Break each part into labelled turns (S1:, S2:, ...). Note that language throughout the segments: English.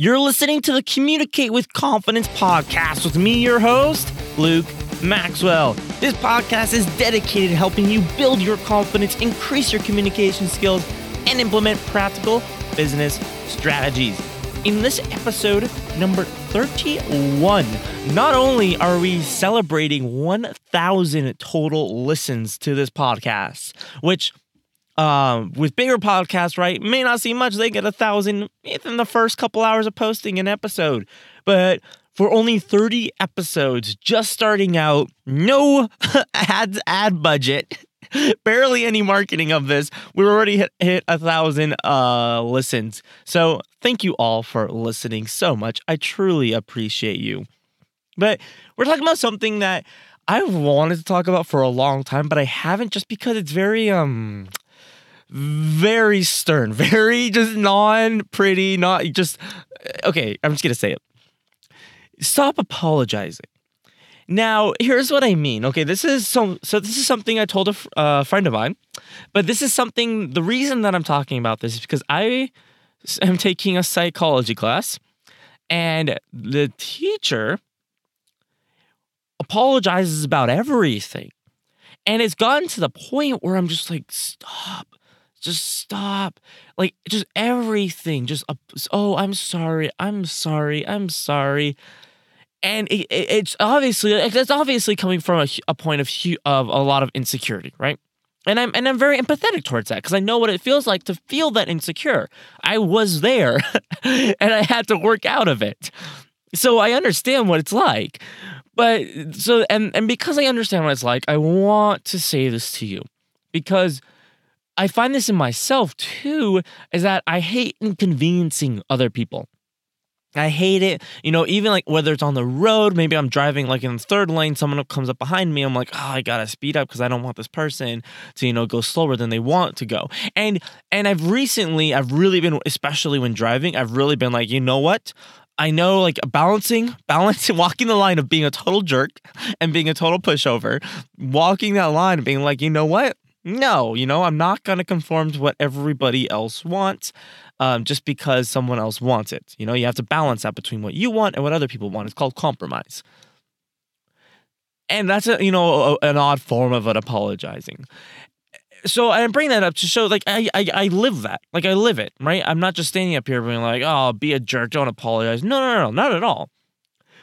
S1: You're listening to the Communicate with Confidence podcast with me, your host, Luke Maxwell. This podcast is dedicated to helping you build your confidence, increase your communication skills, and implement practical business strategies. In this episode, number 31, not only are we celebrating 1,000 total listens to this podcast, which um, with bigger podcasts, right, may not seem much. They get a thousand in the first couple hours of posting an episode. But for only 30 episodes, just starting out, no ads, ad budget, barely any marketing of this, we already hit, hit a thousand uh, listens. So thank you all for listening so much. I truly appreciate you. But we're talking about something that I've wanted to talk about for a long time, but I haven't just because it's very um very stern, very just non pretty, not just okay, I'm just to say it. Stop apologizing. Now, here's what I mean. Okay, this is so so this is something I told a uh, friend of mine, but this is something the reason that I'm talking about this is because I am taking a psychology class and the teacher apologizes about everything. And it's gotten to the point where I'm just like, stop just stop. Like just everything just oh i'm sorry i'm sorry i'm sorry. And it, it, it's obviously it's obviously coming from a, a point of of a lot of insecurity right? And i'm and i'm very empathetic towards that because i know what it feels like to feel that insecure. I was there and i had to work out of it. So i understand what it's like but so and and because i understand what it's like i want to say this to you because I find this in myself too, is that I hate inconveniencing other people. I hate it. You know, even like whether it's on the road, maybe I'm driving like in the third lane, someone comes up behind me. I'm like, oh, I gotta speed up because I don't want this person to, you know, go slower than they want to go. And and I've recently, I've really been, especially when driving, I've really been like, you know what? I know like balancing, balancing, walking the line of being a total jerk and being a total pushover, walking that line being like, you know what? No, you know, I'm not going to conform to what everybody else wants um, just because someone else wants it. You know, you have to balance that between what you want and what other people want. It's called compromise. And that's a, you know, a, an odd form of an apologizing. So I bring that up to show like I, I I live that. Like I live it, right? I'm not just standing up here being like, oh, be a jerk, don't apologize. No, no, no, not at all.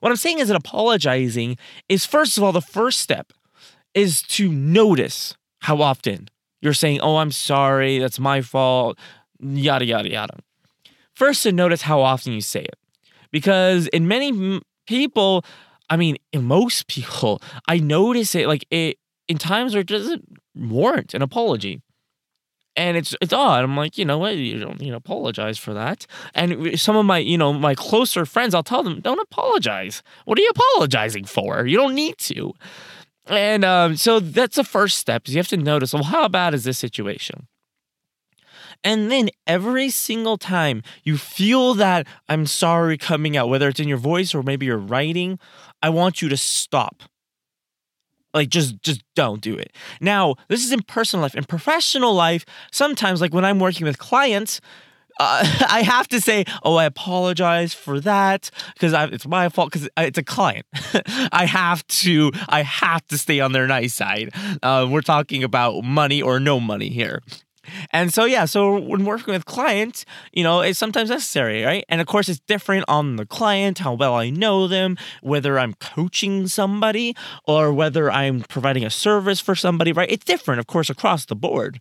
S1: What I'm saying is that apologizing is first of all, the first step is to notice how often you're saying, Oh, I'm sorry, that's my fault, yada, yada, yada. First, to notice how often you say it. Because in many people, I mean, in most people, I notice it like it in times where it doesn't warrant an apology. And it's it's odd. I'm like, you know what? You don't you know apologize for that. And some of my you know my closer friends, I'll tell them, don't apologize. What are you apologizing for? You don't need to. And um, so that's the first step is you have to notice, well, how bad is this situation? And then every single time you feel that I'm sorry coming out, whether it's in your voice or maybe you're writing, I want you to stop. Like just just don't do it. Now, this is in personal life. In professional life, sometimes like when I'm working with clients, uh, I have to say, oh, I apologize for that because it's my fault because it's a client. I have to, I have to stay on their nice side. Uh, we're talking about money or no money here. And so, yeah, so when working with clients, you know, it's sometimes necessary, right? And of course, it's different on the client, how well I know them, whether I'm coaching somebody or whether I'm providing a service for somebody, right? It's different, of course, across the board.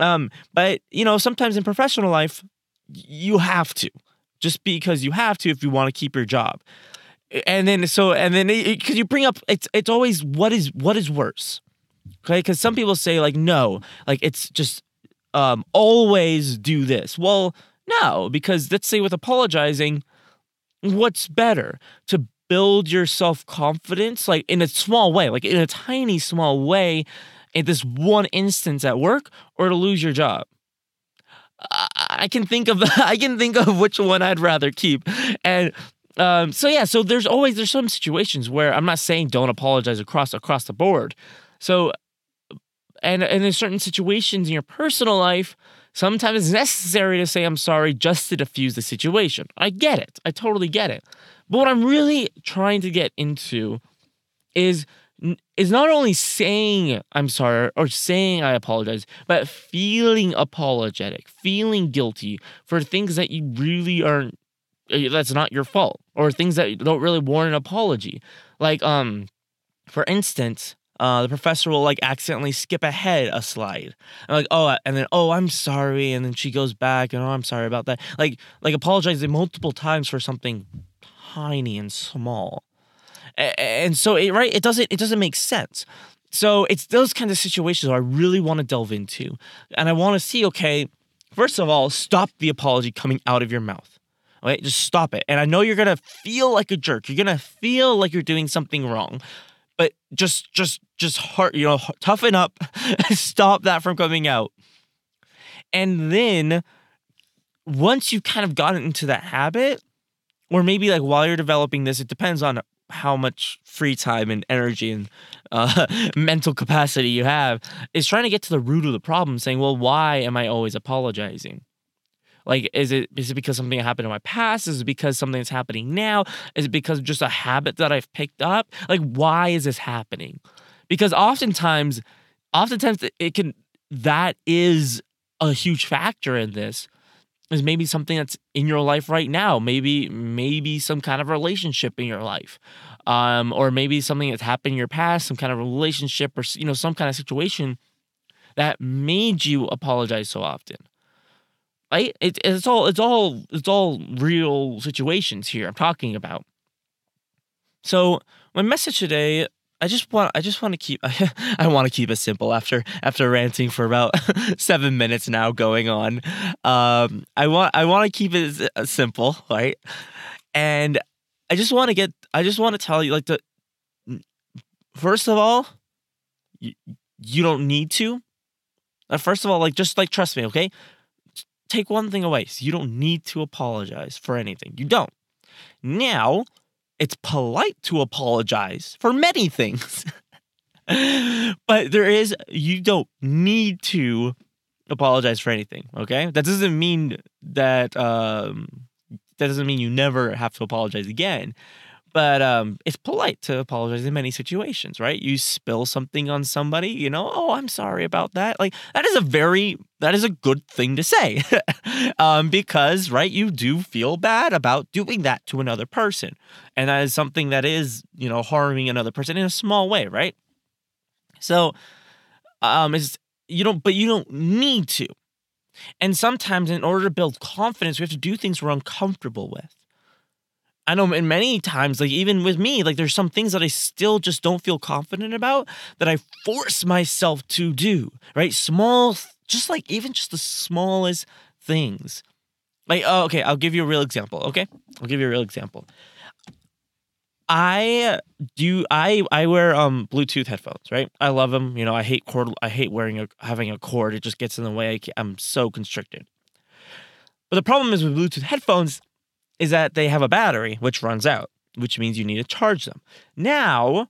S1: Um, but you know, sometimes in professional life, you have to, just because you have to if you want to keep your job. And then so and then because you bring up it's it's always what is what is worse, okay? Because some people say like no, like it's just um always do this. Well, no, because let's say with apologizing, what's better to build your self confidence like in a small way, like in a tiny small way in this one instance at work or to lose your job. I can think of I can think of which one I'd rather keep. And um, so yeah, so there's always there's some situations where I'm not saying don't apologize across across the board. So and and in certain situations in your personal life, Sometimes it's necessary to say I'm sorry just to diffuse the situation. I get it. I totally get it. But what I'm really trying to get into is is not only saying I'm sorry or saying I apologize, but feeling apologetic, feeling guilty for things that you really aren't eh, that's not your fault or things that don't really warrant an apology. Like um for instance, uh, the professor will like accidentally skip ahead a slide. And like, oh, and then oh, I'm sorry, and then she goes back and oh, I'm sorry about that. Like, like apologizing multiple times for something tiny and small, and so it right, it doesn't it doesn't make sense. So it's those kinds of situations I really want to delve into, and I want to see okay, first of all, stop the apology coming out of your mouth. right just stop it. And I know you're gonna feel like a jerk. You're gonna feel like you're doing something wrong but just just just heart you know toughen up stop that from coming out and then once you've kind of gotten into that habit or maybe like while you're developing this it depends on how much free time and energy and uh, mental capacity you have is trying to get to the root of the problem saying well why am i always apologizing like, is it is it because something happened in my past? Is it because something that's happening now? Is it because just a habit that I've picked up? Like, why is this happening? Because oftentimes, oftentimes it can that is a huge factor in this is maybe something that's in your life right now maybe maybe some kind of relationship in your life um, or maybe something that's happened in your past some kind of relationship or you know some kind of situation that made you apologize so often right? It, it's all it's all it's all real situations here I'm talking about. So my message today, I just want I just want to keep I want to keep it simple after after ranting for about seven minutes now going on. Um, I want I want to keep it uh, simple, right? And I just want to get I just want to tell you like the first of all, you, you don't need to. Uh, first of all, like just like trust me, okay? take one thing away. So you don't need to apologize for anything. You don't. Now, it's polite to apologize for many things. but there is, you don't need to apologize for anything. Okay. That doesn't mean that, um, that doesn't mean you never have to apologize again. But um, it's polite to apologize in many situations, right? You spill something on somebody, you know, oh, I'm sorry about that. Like that is a very that is a good thing to say, um, because right, you do feel bad about doing that to another person, and that is something that is you know harming another person in a small way, right? So, um, it's you don't, but you don't need to. And sometimes, in order to build confidence, we have to do things we're uncomfortable with. I know in many times, like even with me, like there's some things that I still just don't feel confident about that I force myself to do, right? Small, just like even just the smallest things. Like, oh, okay, I'll give you a real example, okay? I'll give you a real example. I do I I wear um Bluetooth headphones, right? I love them. You know, I hate cord. I hate wearing a having a cord. It just gets in the way. I am so constricted. But the problem is with Bluetooth headphones, is that they have a battery which runs out, which means you need to charge them. Now,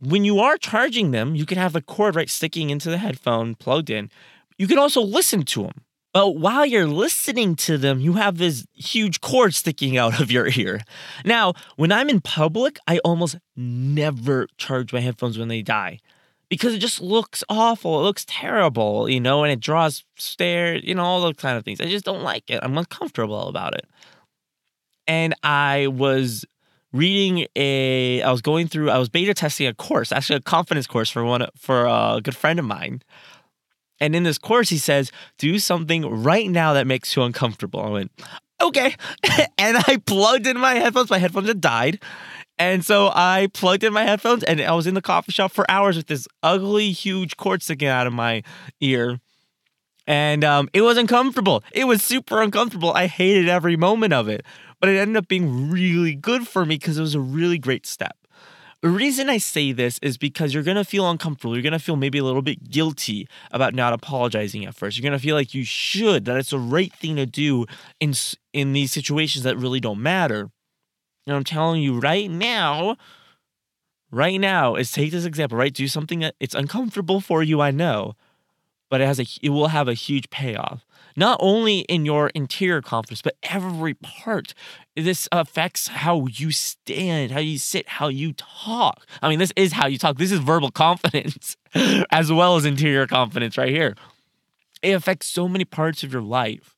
S1: when you are charging them, you can have the cord right sticking into the headphone plugged in. You can also listen to them. But while you're listening to them, you have this huge cord sticking out of your ear. Now, when I'm in public, I almost never charge my headphones when they die because it just looks awful. It looks terrible, you know, and it draws stares, you know, all those kind of things. I just don't like it. I'm uncomfortable about it and I was reading a I was going through I was beta testing a course, actually a confidence course for one for a good friend of mine. And in this course he says, "Do something right now that makes you uncomfortable." I went, "Okay." and I plugged in my headphones. My headphones had died. And so I plugged in my headphones and I was in the coffee shop for hours with this ugly huge cord sticking out of my ear. And um, it was uncomfortable. It was super uncomfortable. I hated every moment of it but it ended up being really good for me because it was a really great step. The reason I say this is because you're gonna feel uncomfortable. You're gonna feel maybe a little bit guilty about not apologizing at first. You're gonna feel like you should, that it's the right thing to do in in these situations that really don't matter. And I'm telling you right now, right now, is take this example, right? Do something that it's uncomfortable for you, I know, but it has a it will have a huge payoff. Not only in your interior confidence, but every part. This affects how you stand, how you sit, how you talk. I mean, this is how you talk. This is verbal confidence as well as interior confidence right here. It affects so many parts of your life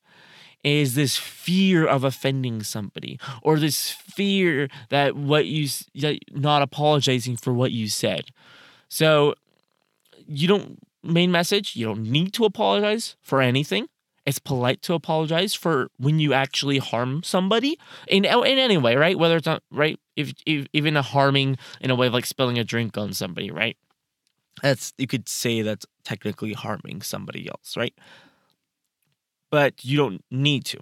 S1: is this fear of offending somebody or this fear that what you that not apologizing for what you said. So you don't main message, you don't need to apologize for anything. It's polite to apologize for when you actually harm somebody in oh, in any way, right? Whether it's not right, if, if even a harming in a way of like spilling a drink on somebody, right? That's you could say that's technically harming somebody else, right? But you don't need to.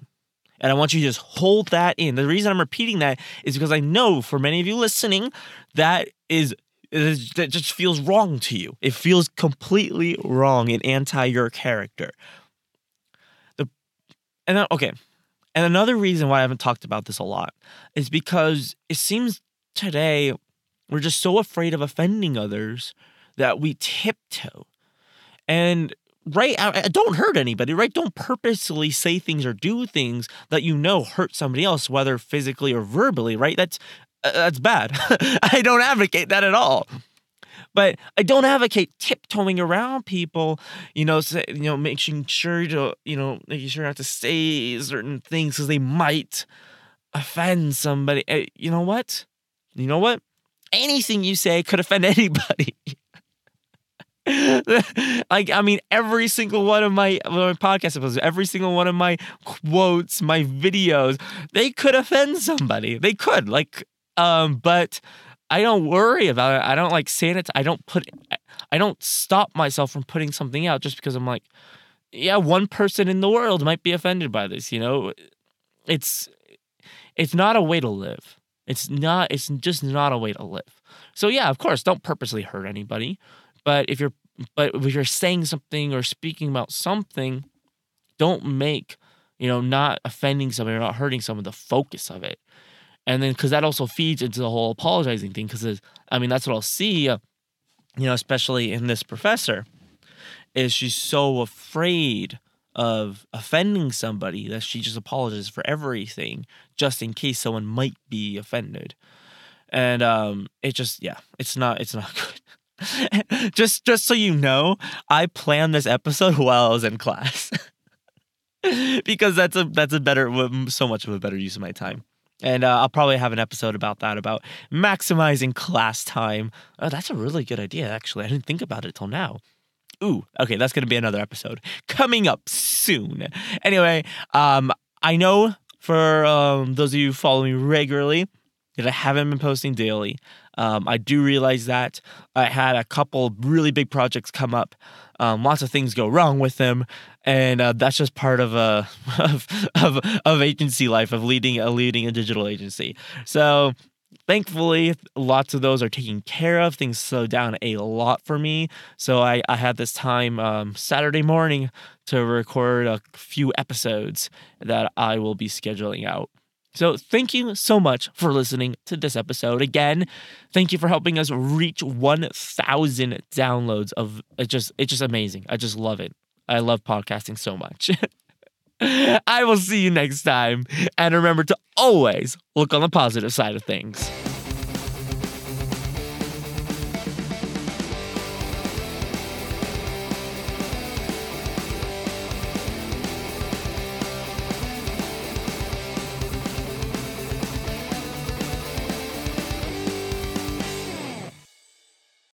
S1: And I want you to just hold that in. The reason I'm repeating that is because I know for many of you listening, that is that just feels wrong to you. It feels completely wrong and anti your character. And then, okay, and another reason why I haven't talked about this a lot is because it seems today we're just so afraid of offending others that we tiptoe. And right, don't hurt anybody, right? Don't purposely say things or do things that you know hurt somebody else, whether physically or verbally, right? That's uh, that's bad. I don't advocate that at all. But I don't advocate tiptoeing around people, you know, say, you know, making sure to, you know, making sure not to say certain things because they might offend somebody. Eh, you know what? You know what? Anything you say could offend anybody. like I mean, every single one of my, my podcast episodes, every single one of my quotes, my videos, they could offend somebody. They could like um, but I don't worry about it. I don't like it. I don't put. I don't stop myself from putting something out just because I'm like, yeah, one person in the world might be offended by this. You know, it's it's not a way to live. It's not. It's just not a way to live. So yeah, of course, don't purposely hurt anybody. But if you're but if you're saying something or speaking about something, don't make you know not offending somebody or not hurting someone the focus of it and then because that also feeds into the whole apologizing thing because i mean that's what i'll see uh, you know especially in this professor is she's so afraid of offending somebody that she just apologizes for everything just in case someone might be offended. And um it just yeah it's not it's not good. Just just so you know i planned this episode while i was in class. Because that's a that's a better so much of a better use of my time and uh, I'll probably have an episode about that, about maximizing class time. Oh, that's a really good idea, actually. I didn't think about it till now. Ooh, okay, that's going to be another episode coming up soon. Anyway, um, I know for um, those of you following me regularly that I haven't been posting daily. Um, I do realize that I had a couple really big projects come up. Um, lots of things go wrong with them, and uh, that's just part of a of, of of agency life of leading a leading a digital agency. So thankfully lots of those are taken care of. Things slow down a lot for me. So i, I had this time um, saturday morning to record a few episodes that i will be scheduling out so thank you so much for listening to this episode. Again, thank you for helping us reach 1000 downloads of it just it's just amazing. I just love it. I love podcasting so much. I will see you next time and remember to always look on the positive side of things.